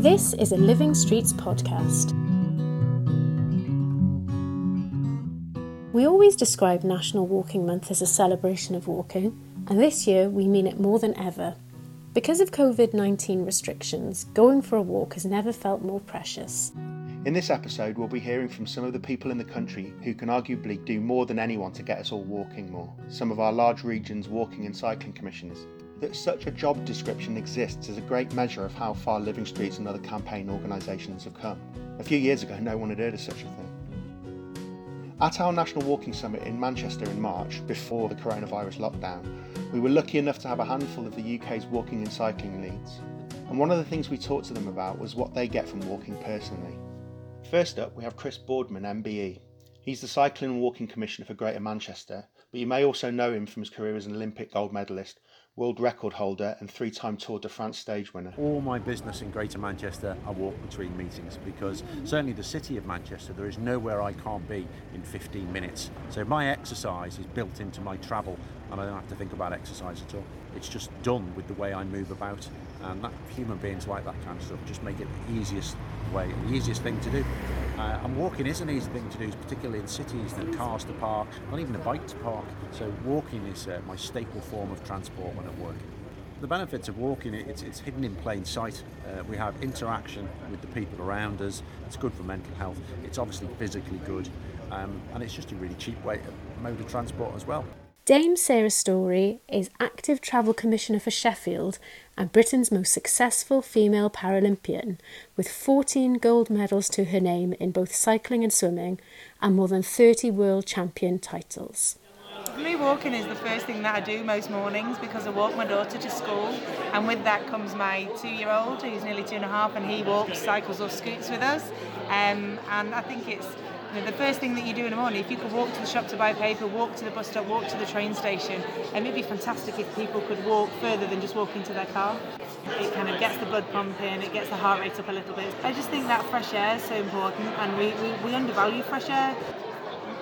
This is a Living Streets podcast. We always describe National Walking Month as a celebration of walking, and this year we mean it more than ever. Because of COVID 19 restrictions, going for a walk has never felt more precious. In this episode, we'll be hearing from some of the people in the country who can arguably do more than anyone to get us all walking more. Some of our large regions' walking and cycling commissioners. That such a job description exists is a great measure of how far Living Streets and other campaign organisations have come. A few years ago, no one had heard of such a thing. At our National Walking Summit in Manchester in March, before the coronavirus lockdown, we were lucky enough to have a handful of the UK's walking and cycling leads. And one of the things we talked to them about was what they get from walking personally. First up, we have Chris Boardman, MBE. He's the Cycling and Walking Commissioner for Greater Manchester, but you may also know him from his career as an Olympic gold medalist world record holder and three time Tour de France stage winner. All my business in Greater Manchester, I walk between meetings because certainly the city of Manchester, there is nowhere I can't be in 15 minutes. So my exercise is built into my travel and I don't have to think about exercise at all. It's just done with the way I move about and that human beings like that kind of stuff just make it the easiest way the easiest thing to do. Uh, and walking is an easy thing to do, particularly in cities, than cars to park, not even a bike to park. So walking is uh, my staple form of transport when at work. The benefits of walking, it's, it's hidden in plain sight. Uh, we have interaction with the people around us. It's good for mental health. It's obviously physically good. Um, and it's just a really cheap way of mode of transport as well. Dame Sarah Storey is Active Travel Commissioner for Sheffield and Britain's most successful female Paralympian, with 14 gold medals to her name in both cycling and swimming, and more than 30 world champion titles. For me, walking is the first thing that I do most mornings because I walk my daughter to school, and with that comes my two-year-old who's nearly two and a half, and he walks, cycles, or scoots with us. Um, and I think it's you know, the first thing that you do in the morning, if you could walk to the shop to buy paper, walk to the bus stop, walk to the train station, and it'd be fantastic if people could walk further than just walking to their car. It kind of gets the blood pumping, it gets the heart rate up a little bit. I just think that fresh air is so important, and we, we, we undervalue fresh air.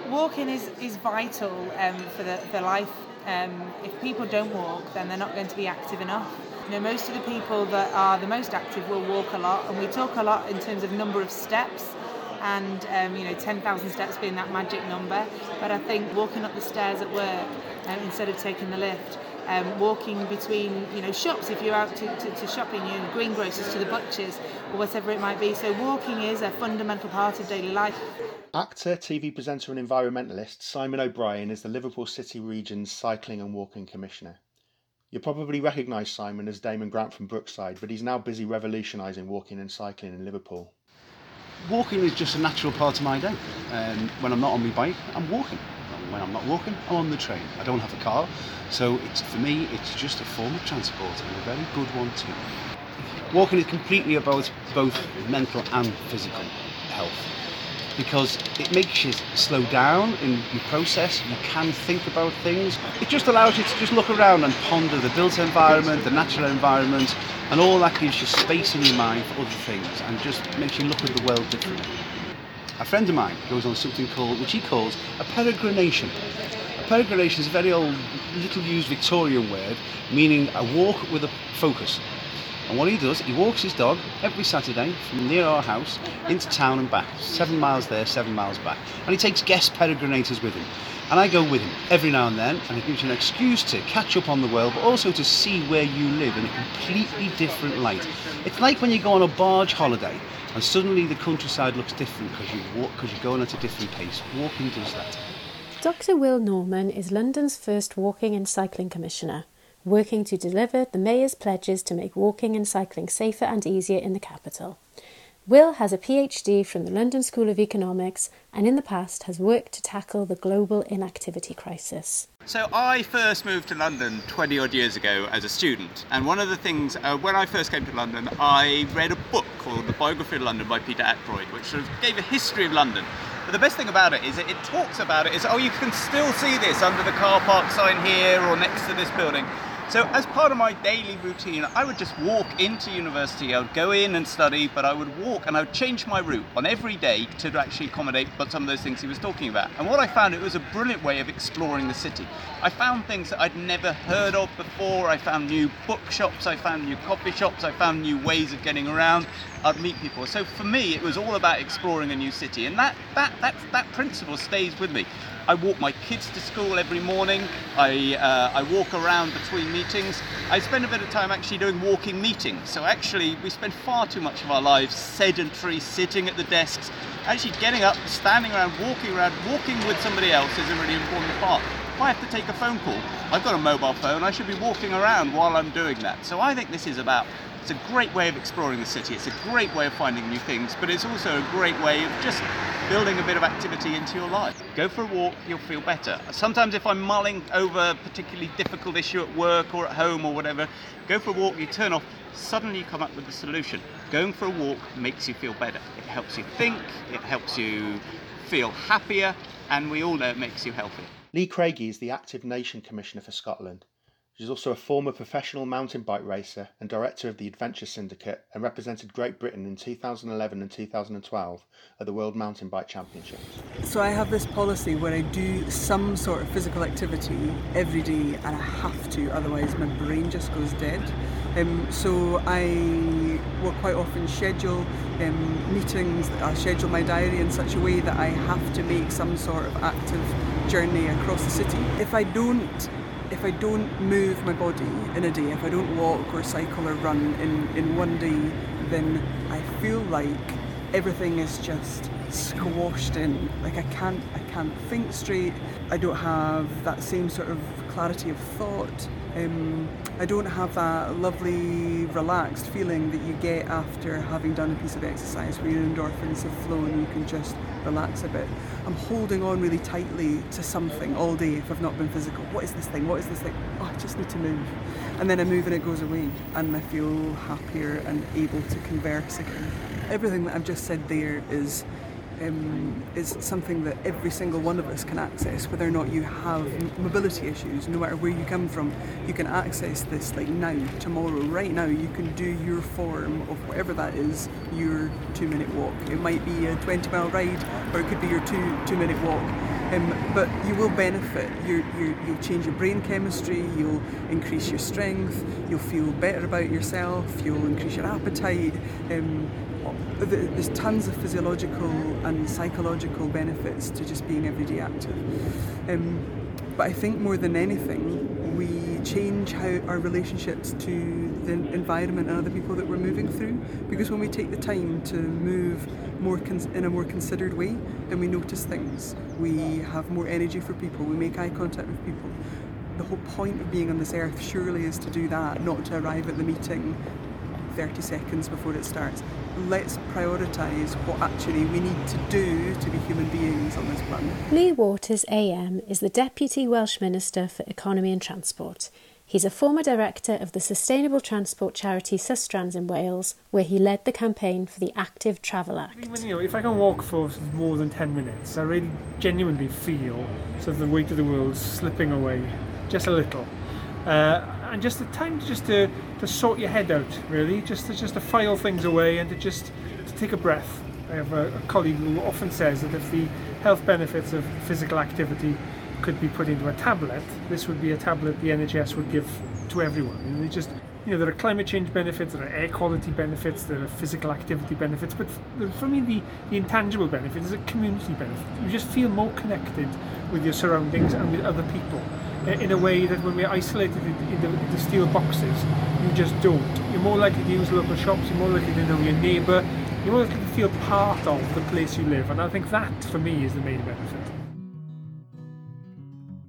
Walking is, is vital um, for, the, for life. Um, if people don't walk, then they're not going to be active enough. You know, most of the people that are the most active will walk a lot, and we talk a lot in terms of number of steps and um, you know 10,000 steps being that magic number. But I think walking up the stairs at work um, instead of taking the lift, um, walking between you know shops if you're out to, to, to shopping, you know, greengrocers to the butchers or whatever it might be. So walking is a fundamental part of daily life. Actor, TV presenter, and environmentalist Simon O'Brien is the Liverpool City Region's Cycling and Walking Commissioner. You'll probably recognise Simon as Damon Grant from Brookside, but he's now busy revolutionising walking and cycling in Liverpool walking is just a natural part of my day. And when I'm not on my bike, I'm walking. When I'm not walking, I'm on the train. I don't have a car, so it's for me, it's just a form of transport and a very good one too. Walking is completely about both mental and physical health because it makes you slow down in your process. You can think about things. It just allows you to just look around and ponder the built environment, the natural environment, and all that gives you space in your mind for other things and just makes you look at the world differently. A friend of mine goes on something called, which he calls a peregrination. A peregrination is a very old, little used Victorian word meaning a walk with a focus. And what he does, he walks his dog every Saturday from near our house into town and back. Seven miles there, seven miles back. And he takes guest peregrinators with him. And I go with him every now and then, and it gives you an excuse to catch up on the world, but also to see where you live in a completely different light. It's like when you go on a barge holiday, and suddenly the countryside looks different because you walk, because you're going at a different pace. Walking does that. Dr. Will Norman is London's first walking and cycling commissioner working to deliver the Mayor's pledges to make walking and cycling safer and easier in the capital. Will has a PhD from the London School of Economics and in the past has worked to tackle the global inactivity crisis. So I first moved to London 20 odd years ago as a student and one of the things, uh, when I first came to London, I read a book called The Biography of London by Peter Ackroyd which sort of gave a history of London. But the best thing about it is that it talks about it is, oh you can still see this under the car park sign here or next to this building So, as part of my daily routine, I would just walk into university. I would go in and study, but I would walk and I would change my route on every day to actually accommodate some of those things he was talking about. And what I found, it was a brilliant way of exploring the city. I found things that I'd never heard of before. I found new bookshops, I found new coffee shops, I found new ways of getting around. I'd meet people. So for me, it was all about exploring a new city, and that that that that principle stays with me. I walk my kids to school every morning. I, uh, I walk around between meetings. I spend a bit of time actually doing walking meetings. So actually, we spend far too much of our lives sedentary, sitting at the desks. Actually, getting up, standing around, walking around, walking with somebody else is a really important part. If I have to take a phone call, I've got a mobile phone. I should be walking around while I'm doing that. So I think this is about it's a great way of exploring the city. It's a great way of finding new things, but it's also a great way of just building a bit of activity into your life. Go for a walk, you'll feel better. Sometimes, if I'm mulling over a particularly difficult issue at work or at home or whatever, go for a walk, you turn off, suddenly you come up with a solution. Going for a walk makes you feel better. It helps you think, it helps you feel happier, and we all know it makes you healthier. Lee Craigie is the Active Nation Commissioner for Scotland. She is also a former professional mountain bike racer and director of the Adventure Syndicate and represented Great Britain in 2011 and 2012 at the World Mountain Bike Championships. So I have this policy where I do some sort of physical activity every day and I have to, otherwise my brain just goes dead. Um, so I will quite often schedule um, meetings, I schedule my diary in such a way that I have to make some sort of active journey across the city. If I don't if I don't move my body in a day, if I don't walk or cycle or run in, in one day, then I feel like everything is just squashed in. Like I can't I can't think straight. I don't have that same sort of clarity of thought. Um, I don't have that lovely, relaxed feeling that you get after having done a piece of exercise where your endorphins have flown and you can just relax a bit. I'm holding on really tightly to something all day if I've not been physical. What is this thing? What is this thing? Oh, I just need to move. And then I move and it goes away and I feel happier and able to converse again. Everything that I've just said there is um, is something that every single one of us can access, whether or not you have mobility issues, no matter where you come from, you can access this like now, tomorrow, right now. You can do your form of whatever that is, your two minute walk. It might be a 20 mile ride, or it could be your two two minute walk. Um, but you will benefit. you will change your brain chemistry, you'll increase your strength, you'll feel better about yourself, you'll increase your appetite. Um, there's tons of physiological and psychological benefits to just being everyday active. Um, but I think more than anything, change how our relationships to the environment and other people that we're moving through. Because when we take the time to move more in a more considered way, then we notice things. We have more energy for people. We make eye contact with people. The whole point of being on this earth surely is to do that, not to arrive at the meeting 30 seconds before it starts. Let's prioritise what actually we need to do to be human beings on this planet. Lee Waters AM is the Deputy Welsh Minister for Economy and Transport. He's a former director of the sustainable transport charity Sustrans in Wales, where he led the campaign for the Active Travel Act. You know, if I can walk for more than 10 minutes, I really genuinely feel sort of the weight of the world slipping away just a little. Uh, and just the time to just to, to sort your head out really. Just to just to file things away and to just to take a breath. I have a, a colleague who often says that if the health benefits of physical activity could be put into a tablet this would be a tablet the NHS would give to everyone. And they just you know there are climate change benefits there are air quality benefits there are physical activity benefits but for me the, the intangible benefit is a community benefit. You just feel more connected with your surroundings and with other people in a way that when we're isolated in the, the, steel boxes, you just don't. You're more likely to use local shops, you're more likely to know your neighbour, you're more likely to feel part of the place you live, and I think that, for me, is the main benefit.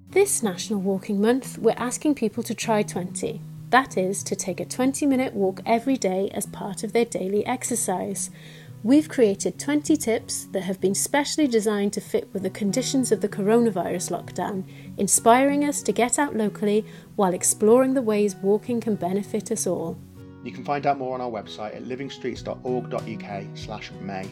This National Walking Month, we're asking people to try 20. That is, to take a 20 minute walk every day as part of their daily exercise. We've created 20 tips that have been specially designed to fit with the conditions of the coronavirus lockdown, inspiring us to get out locally while exploring the ways walking can benefit us all. You can find out more on our website at livingstreets.org.uk/may.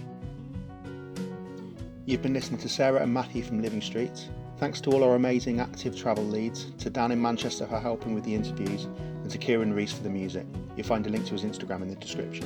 You've been listening to Sarah and Matthew from Living Streets. Thanks to all our amazing active travel leads, to Dan in Manchester for helping with the interviews, and to Kieran Rees for the music. You'll find a link to his Instagram in the description.